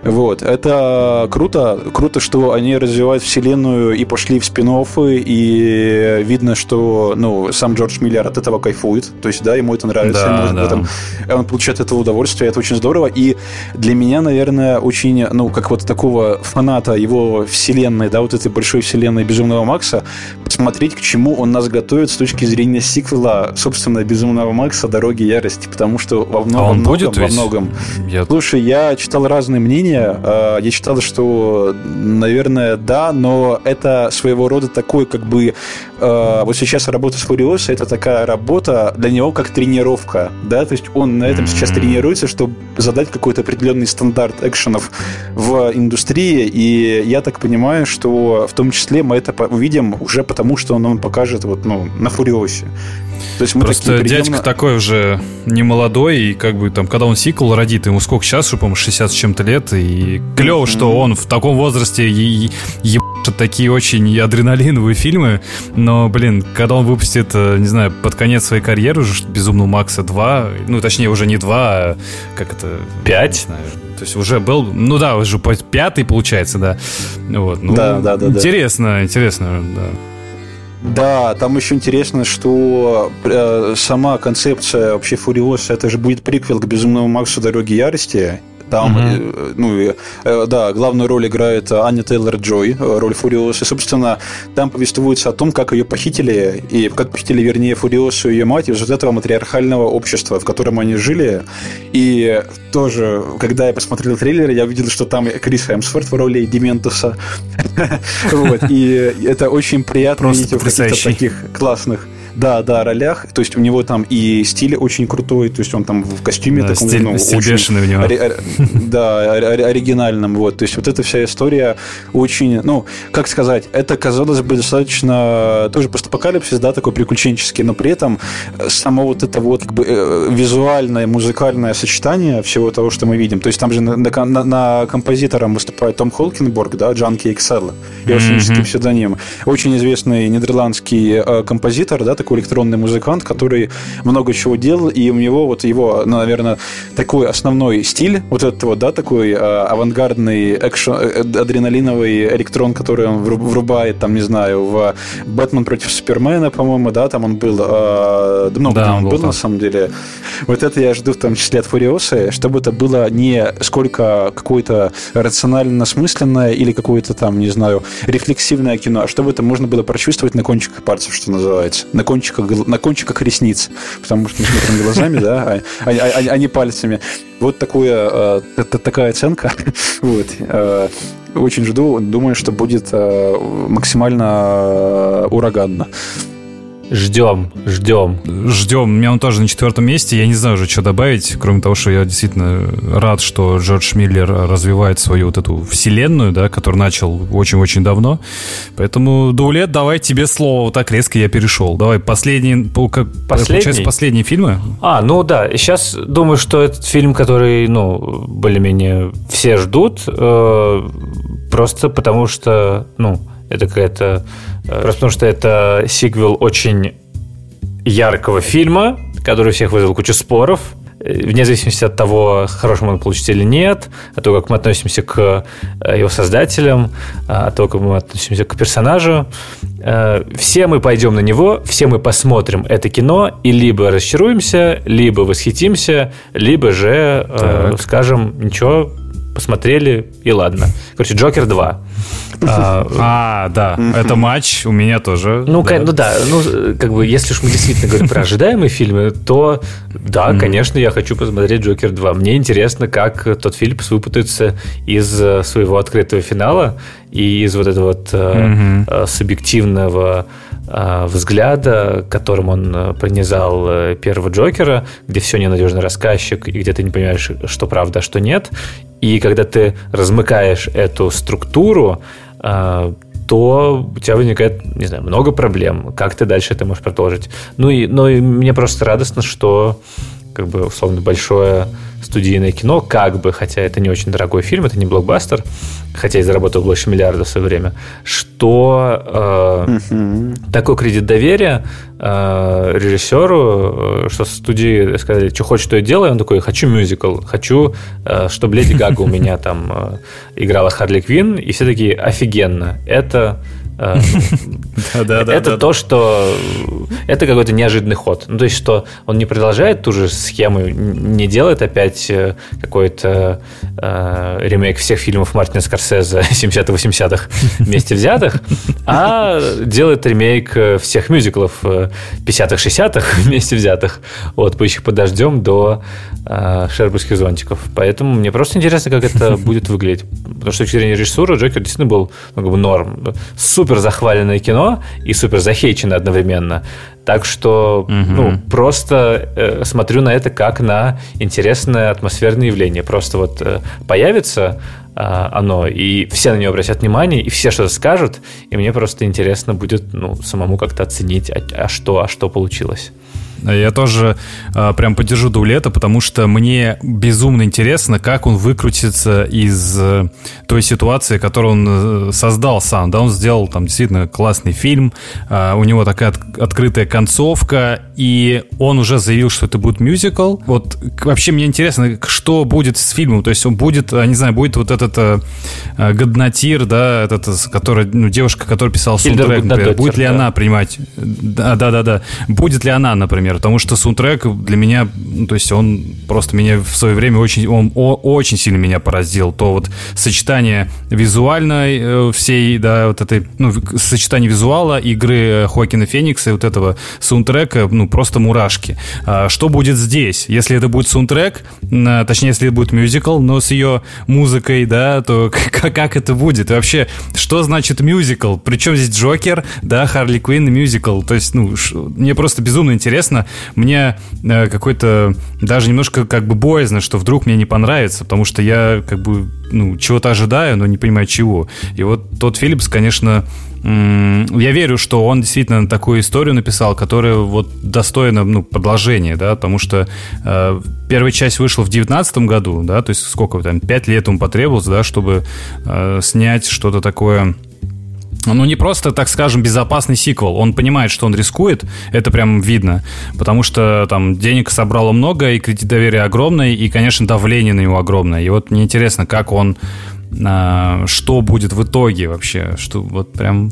Вот, это круто, круто, что они развивают вселенную и пошли в спин и видно, что, ну, сам Джордж Миллер от этого кайфует, то есть, да, ему это нравится, Да, ему да. этом он получает этого удовольствие, это очень здорово, и для меня, наверное, очень, ну, как вот такого фаната его вселенной, да, вот этой большой вселенной Безумного Макса, посмотреть, к чему он нас готовит с точки зрения сиквела, собственно, Безумного Макса «Дороги ярости», потому что во, мно- А он многом, будет во ведь? многом Я Слушай, я читал разные мнения. Э, Я читал, что, наверное, да, но это своего рода такой, как бы, э, вот сейчас работа с Фуриоса, это такая работа для него как тренировка, да, то есть он на этом сейчас тренируется, чтобы задать какой-то определенный стандарт экшенов в индустрии, и я так понимаю, что в том числе мы это увидим уже потому, что он нам покажет вот, ну, на Фуриосе. То есть мы Просто такие придем дядька такой уже не молодой, и как бы там, когда он сиквел родит, ему сколько сейчас, что, по-моему, 60 с чем-то лет, и клево, что он в таком возрасте е- е- такие очень адреналиновые фильмы, но, блин, когда он выпустит, э, не знаю, под конец своей карьеры уже «Безумного Макса 2», ну, точнее, уже не 2, а как это... 5? То есть уже был, ну да, уже пятый получается, да. Вот, ну, да, да, да. Интересно, да. интересно, да. Да, там еще интересно, что э, сама концепция вообще Фуриоса, это же будет приквел к Безумному Максу Дороги Ярости, там, угу. ну, э, да, главную роль играет Аня Тейлор-Джой, роль Фуриоса. И, собственно, там повествуется о том, как ее похитили, и как похитили, вернее, Фуриосу и ее мать из вот этого матриархального общества, в котором они жили. И тоже, когда я посмотрел трейлер, я увидел, что там Крис Хемсворт в роли Дементуса. Вот, и это очень приятно видеть в каких-то таких классных да, да, ролях. То есть у него там и стиль очень крутой, то есть он там в костюме да, таком, стиль, ну, стиль очень, бешеный у него. Ори, да, оригинальном. Вот. То есть вот эта вся история очень, ну, как сказать, это казалось бы достаточно тоже постапокалипсис, да, такой приключенческий, но при этом само вот это вот как бы э, визуальное, музыкальное сочетание всего того, что мы видим. То есть там же на, на, на композитором выступает Том Холкинборг, да, Джанки Excel, его mm-hmm. псевдоним. Очень известный нидерландский э, композитор, да, такой электронный музыкант, который много чего делал, и у него вот его, ну, наверное, такой основной стиль, вот этот вот, да, такой э, авангардный экшен, э, адреналиновый электрон, который он врубает, там, не знаю, в «Бэтмен против Супермена», по-моему, да, там он был, э, много да, он был, был на самом деле. Вот это я жду в том числе от Фуриосы, чтобы это было не сколько какое-то рационально осмысленное или какое-то там, не знаю, рефлексивное кино, а чтобы это можно было прочувствовать на кончиках пальцев, что называется, на кончиках, на кончиках ресниц, потому что мы смотрим глазами, да, а, а, а, а не пальцами. Вот э, такая оценка. вот. Э, очень жду, думаю, что будет э, максимально ураганно. Ждем, ждем. Ждем. У меня он тоже на четвертом месте. Я не знаю уже, что добавить, кроме того, что я действительно рад, что Джордж Миллер развивает свою вот эту вселенную, да, которую начал очень-очень давно. Поэтому, Даулет, давай тебе слово. Вот так резко я перешел. Давай, последний, как, последний? получается, последние фильмы? А, ну да. Сейчас думаю, что этот фильм, который, ну, более-менее все ждут, э, просто потому что, ну, это какая-то Просто потому что это сиквел очень яркого фильма, который всех вызвал кучу споров. Вне зависимости от того, хорошим он получится или нет, от того, как мы относимся к э, его создателям, от того, как мы относимся к персонажу. Э, все мы пойдем на него, все мы посмотрим это кино и либо расчаруемся, либо восхитимся, либо же э, скажем, ничего, посмотрели и ладно. Короче, Джокер 2. А, а, да, это матч у меня тоже. Ну, да. ну да, ну, как бы, если уж мы действительно говорим про ожидаемые фильмы, то да, конечно, я хочу посмотреть Джокер 2. Мне интересно, как тот фильм выпутается из э, своего открытого финала и из вот этого вот mm субъективного взгляда, которым он пронизал первого Джокера, где все ненадежный рассказчик, и где ты не понимаешь, что правда, а что нет. И когда ты размыкаешь эту структуру, а, то у тебя возникает, не знаю, много проблем. Как ты дальше это можешь продолжить? Ну и, но и мне просто радостно, что как бы условно большое студийное кино, как бы, хотя это не очень дорогой фильм, это не блокбастер, хотя и заработал больше миллиарда в свое время, что э, uh такой кредит доверия э, режиссеру, э, что студии сказали, что хочешь, что я делаю, он такой, хочу мюзикл, хочу, э, чтобы Леди Гага у меня там э, играла Харли Квин, и все таки офигенно, это это то, что это какой-то неожиданный ход. Ну, то есть, что он не продолжает ту же схему, не делает опять э, какой-то э, ремейк всех фильмов Мартина Скорсезе 70-80-х вместе взятых, а делает ремейк всех мюзиклов 50-х, 60-х вместе взятых. Вот, «Поищих под дождем» до «Шербургских зонтиков». Поэтому мне просто интересно, как это будет выглядеть. Потому что с точки зрения режиссуры Джокер действительно был ну, как бы норм. Супер захваленное кино и супер захейчено одновременно. Так что угу. ну, просто э, смотрю на это как на интересное атмосферное явление. Просто вот э, появится э, оно, и все на него обратят внимание, и все что-то скажут, и мне просто интересно будет ну, самому как-то оценить, а, а что, а что получилось. Я тоже э, прям поддержу Даулета, потому что мне безумно интересно, как он выкрутится из э, той ситуации, которую он э, создал сам. Да, он сделал там действительно классный фильм, э, у него такая от, открытая концовка, и он уже заявил, что это будет мюзикл. Вот вообще мне интересно, что будет с фильмом. То есть он будет, не знаю, будет вот этот э, э Годнотир, да, этот, который, ну, девушка, которая писала например, будет ли да. она принимать? Да, да, да, да. Будет ли она, например? Потому что саундтрек для меня, ну, то есть он просто меня в свое время очень, он о, очень сильно меня поразил. То вот сочетание визуальной э, всей, да, вот этой, ну, сочетание визуала, игры Хоакина Феникса и вот этого саундтрека, ну, просто мурашки. А, что будет здесь? Если это будет саундтрек, точнее, если это будет мюзикл, но с ее музыкой, да, то как, как это будет? И вообще, что значит мюзикл? Причем здесь Джокер, да, Харли Квинн и мюзикл? То есть, ну, мне просто безумно интересно. Мне э, какой-то даже немножко как бы боязно, что вдруг мне не понравится, потому что я как бы, ну, чего-то ожидаю, но не понимаю чего. И вот тот Филлипс, конечно, я верю, что он действительно такую историю написал, которая вот достойна ну, продолжения, да, потому что э, первая часть вышла в 2019 году, да, то есть сколько там, пять лет ему потребовалось, да, чтобы э, снять что-то такое ну, не просто, так скажем, безопасный сиквел. Он понимает, что он рискует, это прям видно, потому что там денег собрало много, и кредит доверия огромный, и, конечно, давление на него огромное. И вот мне интересно, как он а, что будет в итоге вообще, что вот прям,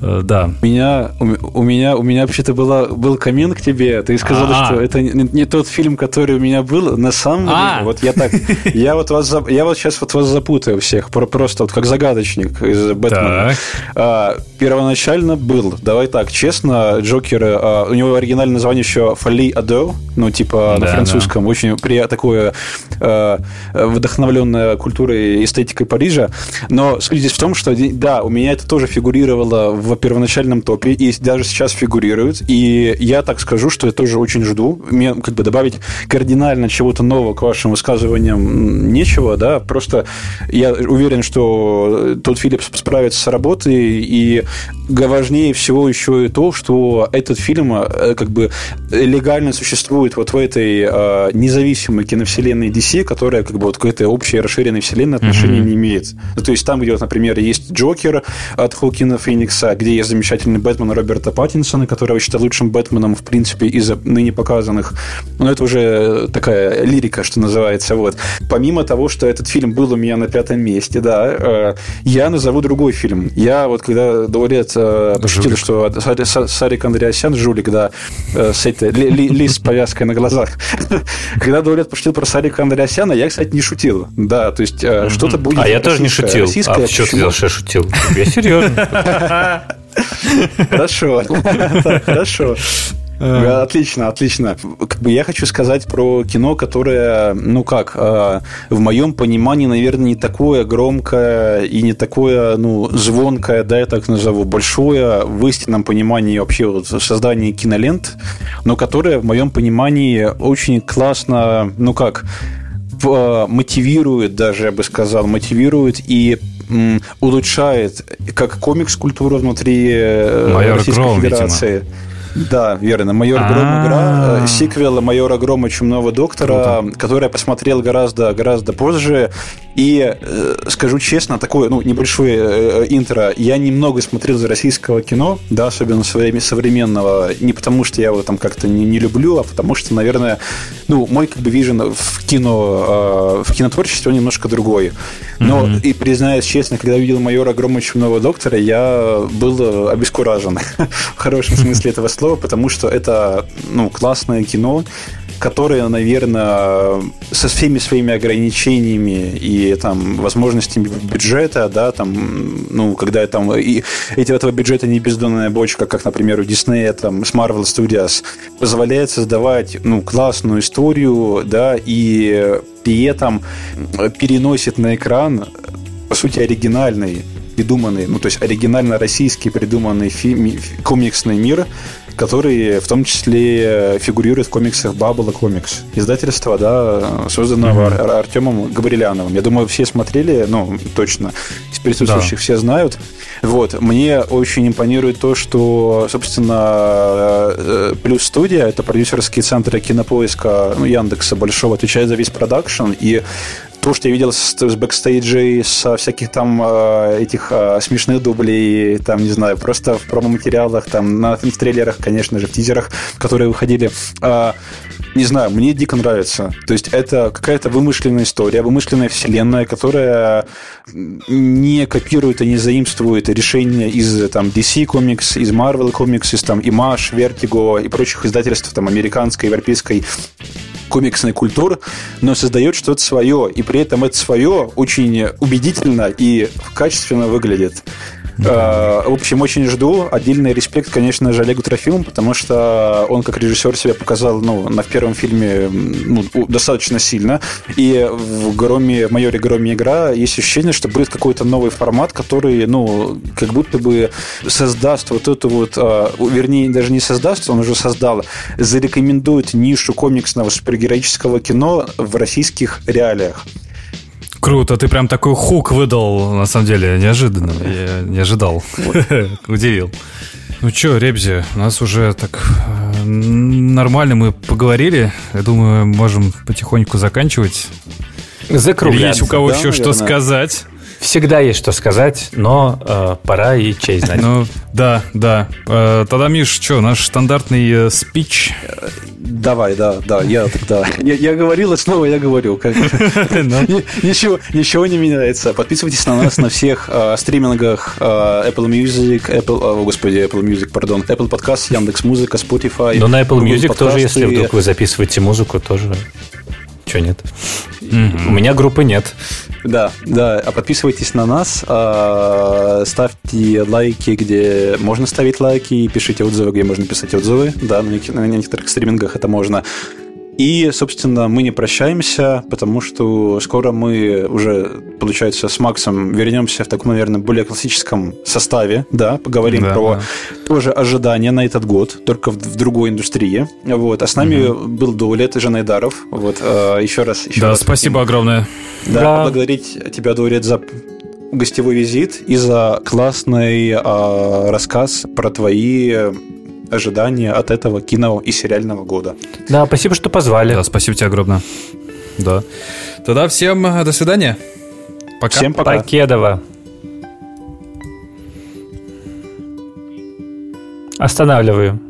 да. У меня, у, у меня, у меня вообще-то была, был коммент к тебе, ты сказал, что это не, не тот фильм, который у меня был, на самом А-а. деле, вот я так, я вот вас, я вот сейчас вот вас запутаю всех, просто вот как загадочник из Бэтмена. А, первоначально был, давай так, честно, Джокер, а, у него оригинальное название еще Фали Адо, ну типа да, на французском, да. очень при, такое а, вдохновленное культурой эстетикой эстетикой Парижа. Но суть здесь в том, что да, у меня это тоже фигурировало в первоначальном топе, и даже сейчас фигурирует. И я так скажу, что я тоже очень жду. Мне как бы добавить кардинально чего-то нового к вашим высказываниям нечего, да, просто я уверен, что тот Филлипс справится с работой, и важнее всего еще и то, что этот фильм э, как бы легально существует вот в этой э, независимой киновселенной DC, которая как бы вот к этой общей расширенной вселенной отношения не имеет. Ну, то есть там, где, вот, например, есть Джокер от Хокина Феникса, где есть замечательный Бэтмен Роберта Паттинсона, которого я считаю лучшим Бэтменом, в принципе, из ныне показанных. Но это уже такая лирика, что называется. Вот. Помимо того, что этот фильм был у меня на пятом месте, да, э, я назову другой фильм. Я вот когда Даурет э, пошутил, что Сарик Андреасян, жулик, да, э, с этой ли, ли, ли с повязкой на глазах. когда Даурет пошутил про Сарика Андреасяна, я, кстати, не шутил. Да, то есть что-то будет. А я тоже не шутил. А что ты я шутил? Я серьезно. Хорошо. Хорошо. Отлично, отлично. Как бы я хочу сказать про кино, которое, ну как, а, в моем понимании, наверное, не такое громкое и не такое, ну, звонкое, да, я так назову, большое в истинном понимании вообще вот создания кинолент, но которое, в моем понимании, очень классно, ну как, Э, мотивирует даже, я бы сказал, мотивирует и улучшает как комикс-культуру внутри э, Майор Российской Гром, Федерации. Видимо да, верно. Майор Гром игра. Э, сиквел Майора Грома Чумного Доктора, который я посмотрел гораздо, гораздо позже. И э, скажу честно, такое, ну, небольшое э, интро. Я немного смотрел за российского кино, да, особенно современного, не потому что я его там как-то не, не люблю, а потому что, наверное, ну, мой как бы вижен в кино, в кинотворчестве он немножко другой. Но mm-hmm. и признаюсь честно, когда видел майора Грома Чумного Доктора, я был обескуражен в хорошем смысле этого слова, потому что это ну, классное кино, которое, наверное, со всеми своими ограничениями и там возможностями бюджета, да, там, ну, когда там и эти этого бюджета не бездонная бочка, как, например, у Disney, там, с Marvel Studios, позволяет создавать, ну, классную историю, да, и при этом переносит на экран, по сути, оригинальный придуманный, ну, то есть оригинально российский придуманный фильм, комиксный мир, который в том числе фигурирует в комиксах Bubble Comics. Издательство, да, созданного mm-hmm. Артемом Габриляновым. Я думаю, все смотрели, ну, точно, из присутствующих да. все знают. Вот. Мне очень импонирует то, что, собственно, Плюс Студия, это продюсерские центры кинопоиска ну, Яндекса большого, отвечает за весь продакшн, и то, что я видел с, с бэкстейджей, со всяких там э, этих э, смешных дублей, там, не знаю, просто в промо-материалах, там, на, трейлерах, конечно же, в тизерах, которые выходили. Э, не знаю, мне дико нравится. То есть это какая-то вымышленная история, вымышленная вселенная, которая не копирует и не заимствует решения из там, DC Comics, из Marvel Comics, из там Image, Vertigo и прочих издательств там, американской, европейской комиксной культуры, но создает что-то свое, и при этом это свое очень убедительно и качественно выглядит. Да. В общем, очень жду. Отдельный респект, конечно же, Олегу Трофимову, потому что он как режиссер себя показал ну, на первом фильме ну, достаточно сильно. И в Громе, в майоре Громе игра есть ощущение, что будет какой-то новый формат, который, ну, как будто бы создаст вот эту вот, а, вернее, даже не создаст, он уже создал, зарекомендует нишу комиксного супергероического кино в российских реалиях. Круто, ты прям такой хук выдал, на самом деле, неожиданно. Я не ожидал. Удивил. Ну что, Ребзи, у нас уже так э, нормально мы поговорили. Я думаю, можем потихоньку заканчивать. Закругляться. Есть у кого да, еще наверное. что сказать? Всегда есть что сказать, но э, пора и честь знать. Ну, да, да. Э, тогда, Миш, что, наш стандартный э, спич? Давай, да, да, я тогда. Я, я говорил, и снова я говорю. Как... Ну. ничего, ничего не меняется. Подписывайтесь на нас на всех э, стримингах э, Apple Music, Apple, о, господи, Apple Music, пардон, Apple Podcast, Яндекс Музыка, Spotify. Но на Apple Music тоже, если вдруг вы записываете музыку, тоже Че нет? У меня группы нет. Да, да. А подписывайтесь на нас, а, ставьте лайки, где можно ставить лайки, пишите отзывы, где можно писать отзывы. Да, на некоторых стримингах это можно. И, собственно, мы не прощаемся, потому что скоро мы уже, получается, с Максом вернемся в таком, наверное, более классическом составе, да, поговорим да, про да. тоже ожидания на этот год, только в, в другой индустрии. Вот. А с нами угу. был Дуалет и Жанайдаров. Вот. А, еще раз. Еще да, раз спасибо огромное. Да, да, поблагодарить тебя, Дуалет, за гостевой визит и за классный а, рассказ про твои ожидания от этого кино и сериального года. Да, спасибо, что позвали. Да, спасибо тебе огромное. Да. Тогда всем э, до свидания. Пока. Всем пока. Покедова. Останавливаю.